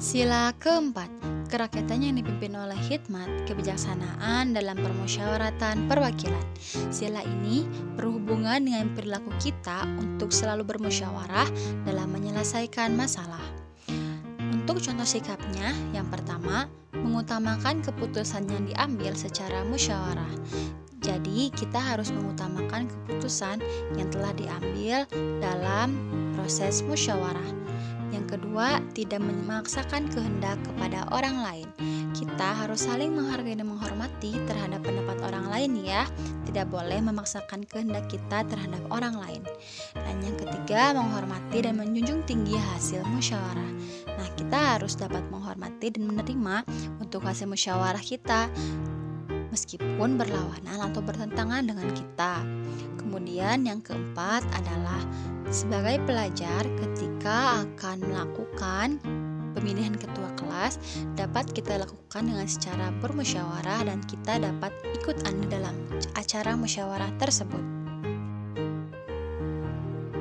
Sila keempat, kerakyatan yang dipimpin oleh hikmat, kebijaksanaan dalam permusyawaratan perwakilan. Sila ini berhubungan dengan perilaku kita untuk selalu bermusyawarah dalam menyelesaikan masalah. Untuk contoh sikapnya, yang pertama, mengutamakan keputusan yang diambil secara musyawarah. Jadi, kita harus mengutamakan keputusan yang telah diambil dalam proses musyawarah. Yang kedua, tidak memaksakan kehendak kepada orang lain. Kita harus saling menghargai dan menghormati terhadap pendapat orang lain ya. Tidak boleh memaksakan kehendak kita terhadap orang lain. Dan yang ketiga, menghormati dan menjunjung tinggi hasil musyawarah. Nah, kita harus dapat menghormati dan menerima untuk hasil musyawarah kita meskipun berlawanan atau bertentangan dengan kita. Kemudian yang keempat adalah sebagai pelajar ketika akan melakukan pemilihan ketua kelas dapat kita lakukan dengan secara bermusyawarah dan kita dapat ikut andil dalam acara musyawarah tersebut.